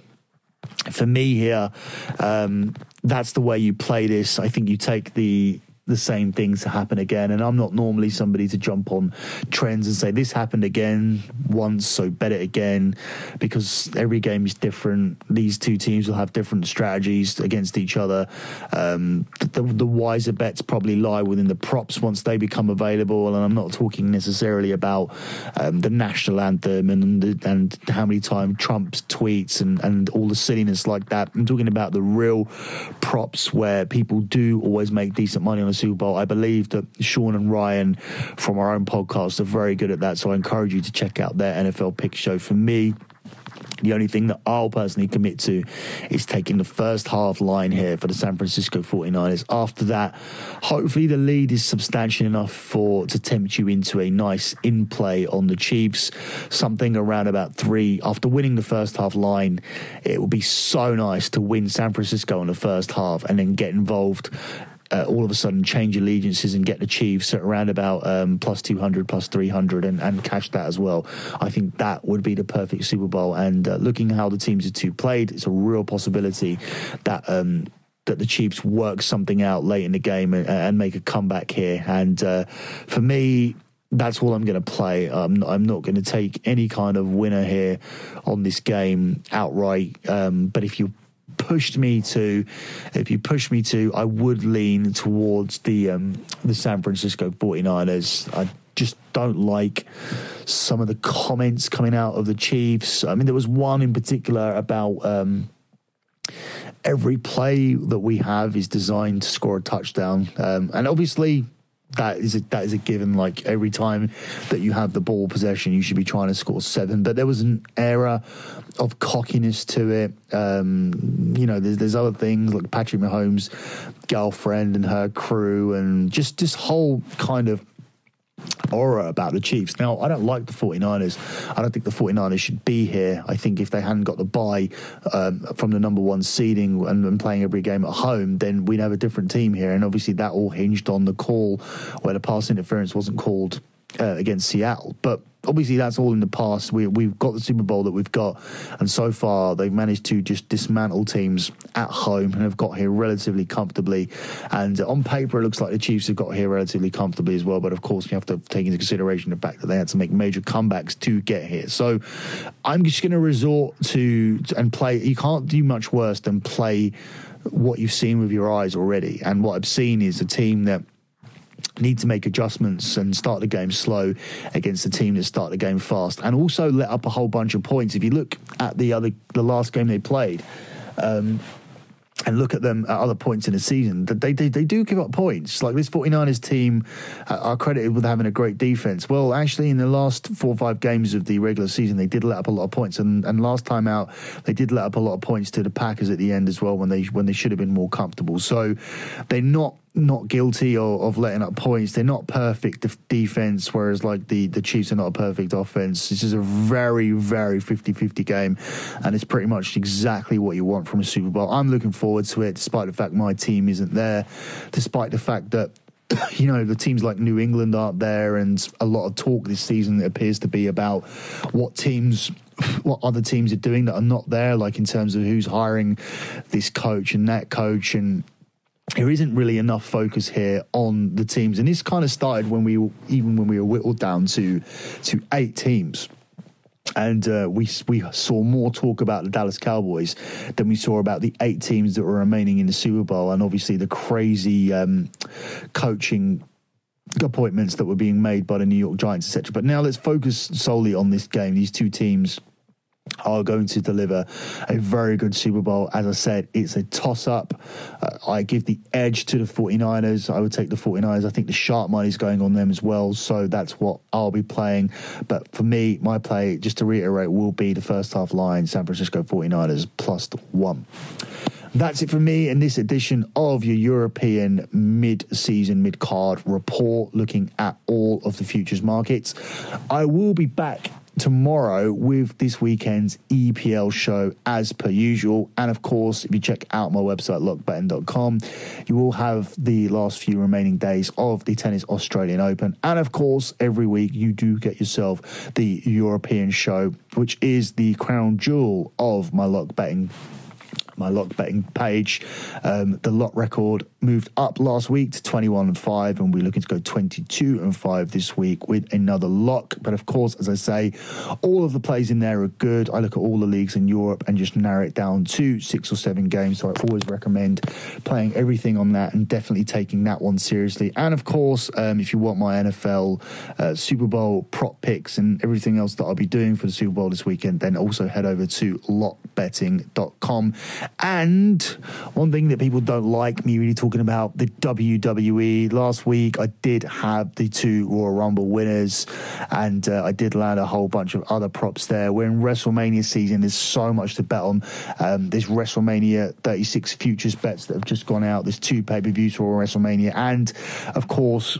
for me here, um, that's the way you play this. I think you take the the same things to happen again. And I'm not normally somebody to jump on trends and say this happened again once, so bet it again, because every game is different. These two teams will have different strategies against each other. Um, the, the, wiser bets probably lie within the props once they become available. And I'm not talking necessarily about um, the national anthem and and how many times Trump tweets and, and all the silliness like that. I'm talking about the real props where people do always make decent money on a Super Bowl. I believe that Sean and Ryan from our own podcast are very good at that. So I encourage you to check out their NFL pick show. For me, the only thing that I'll personally commit to is taking the first half line here for the San Francisco 49ers. After that, hopefully the lead is substantial enough for to tempt you into a nice in play on the Chiefs. Something around about three. After winning the first half line, it would be so nice to win San Francisco in the first half and then get involved uh, all of a sudden change allegiances and get the Chiefs at around about um, plus 200, plus 300 and, and cash that as well. I think that would be the perfect Super Bowl. And uh, looking how the teams are two played, it's a real possibility that. Um, that the Chiefs work something out late in the game and, and make a comeback here. And uh, for me, that's all I'm going to play. I'm not going to take any kind of winner here on this game outright. Um, but if you pushed me to, if you push me to, I would lean towards the um, the San Francisco 49ers. I just don't like some of the comments coming out of the Chiefs. I mean, there was one in particular about um, every play that we have is designed to score a touchdown, um, and obviously that is a, that is a given. Like every time that you have the ball possession, you should be trying to score seven. But there was an era of cockiness to it. Um, you know, there's, there's other things like Patrick Mahomes' girlfriend and her crew, and just this whole kind of aura about the Chiefs. Now, I don't like the 49ers. I don't think the 49ers should be here. I think if they hadn't got the bye um, from the number one seeding and, and, playing every game at home, then we'd have a different team here. And obviously, that all hinged on the call where the pass interference wasn't called uh, against Seattle. But obviously that's all in the past. We, we've got the Super Bowl that we've got, and so far they've managed to just dismantle teams at home and have got here relatively comfortably. And on paper, it looks like the Chiefs have got here relatively comfortably as well. But of course, you have to take into consideration the fact that they had to make major comebacks to get here. So I'm just going to resort to and play. You can't do much worse than play what you've seen with your eyes already. And what I've seen is a team that need to make adjustments and start the game slow against the team that start the game fast and also let up a whole bunch of points. If you look at the other the last game they played, um, and look at them at other points in the season, they, they, they do give up points. Like this 49ers team uh, are credited with having a great defense. Well, actually, in the last four or five games of the regular season, they did let up a lot of points. And, and last time out, they did let up a lot of points to the Packers at the end as well when they when they should have been more comfortable. So they're not not guilty of, of, letting up points. They're not perfect def- defense, whereas like the, the Chiefs are not a perfect offense. This is a very, very 50 50 game, and it's pretty much exactly what you want from a Super Bowl. I'm looking forward to it, despite the fact my team isn't there, despite the fact that. You know, the teams like New England aren't there, and a lot of talk this season appears to be about what teams what other teams are doing that are not there, like in terms of who's hiring this coach and that coach, and there isn't really enough focus here on the teams, and this kind of started when we even when we were whittled down to to eight teams. And uh, we we saw more talk about the Dallas Cowboys than we saw about the eight teams that were remaining in the Super Bowl, and obviously the crazy um, coaching appointments that were being made by the New York Giants, etc. But now let's focus solely on this game. These two teams are going to deliver a very good Super Bowl. As I said, it's a toss up. Uh, I give the edge to the 49ers. I would take the 49ers. I think the sharp money is going on them as well. So that's what I'll be playing. But for me, my play, just to reiterate, will be the first half line San Francisco 49ers plus one. That's it for me in this edition of your European mid season, mid card report, looking at all of the futures markets. I will be back tomorrow with this weekend's EPL show as per usual. And of course, if you check out my website, lockbetting.com, you will have the last few remaining days of the Tennis Australian Open. And of course, every week you do get yourself the European show, which is the crown jewel of my lock betting my lock betting page. Um, the lot record moved up last week to 21 and 5, and we're looking to go 22 and 5 this week with another lock. But of course, as I say, all of the plays in there are good. I look at all the leagues in Europe and just narrow it down to six or seven games. So I always recommend playing everything on that and definitely taking that one seriously. And of course, um, if you want my NFL uh, Super Bowl prop picks and everything else that I'll be doing for the Super Bowl this weekend, then also head over to lockbetting.com and one thing that people don't like me really talking about the WWE. Last week, I did have the two Royal Rumble winners, and uh, I did land a whole bunch of other props there. We're in WrestleMania season. There's so much to bet on. Um, there's WrestleMania 36 futures bets that have just gone out. There's two pay per views for WrestleMania, and of course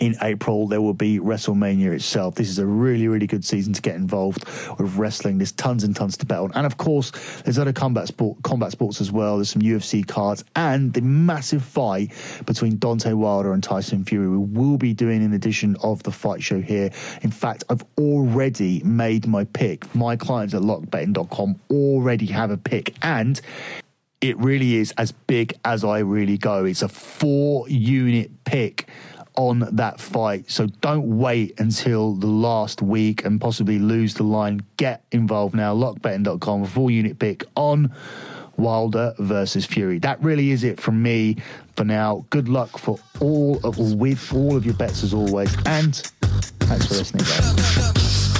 in April, there will be WrestleMania itself. This is a really, really good season to get involved with wrestling. There's tons and tons to bet on. And of course, there's other combat sport, combat sports as well. There's some UFC cards and the massive fight between Deontay Wilder and Tyson Fury. We will be doing an edition of the fight show here. In fact, I've already made my pick. My clients at lockbetting.com already have a pick. And it really is as big as I really go. It's a four unit pick on that fight. So don't wait until the last week and possibly lose the line. Get involved now. Lockbetting.com, full unit pick on Wilder versus Fury. That really is it from me for now. Good luck for all of with all of your bets as always, and thanks for listening, guys.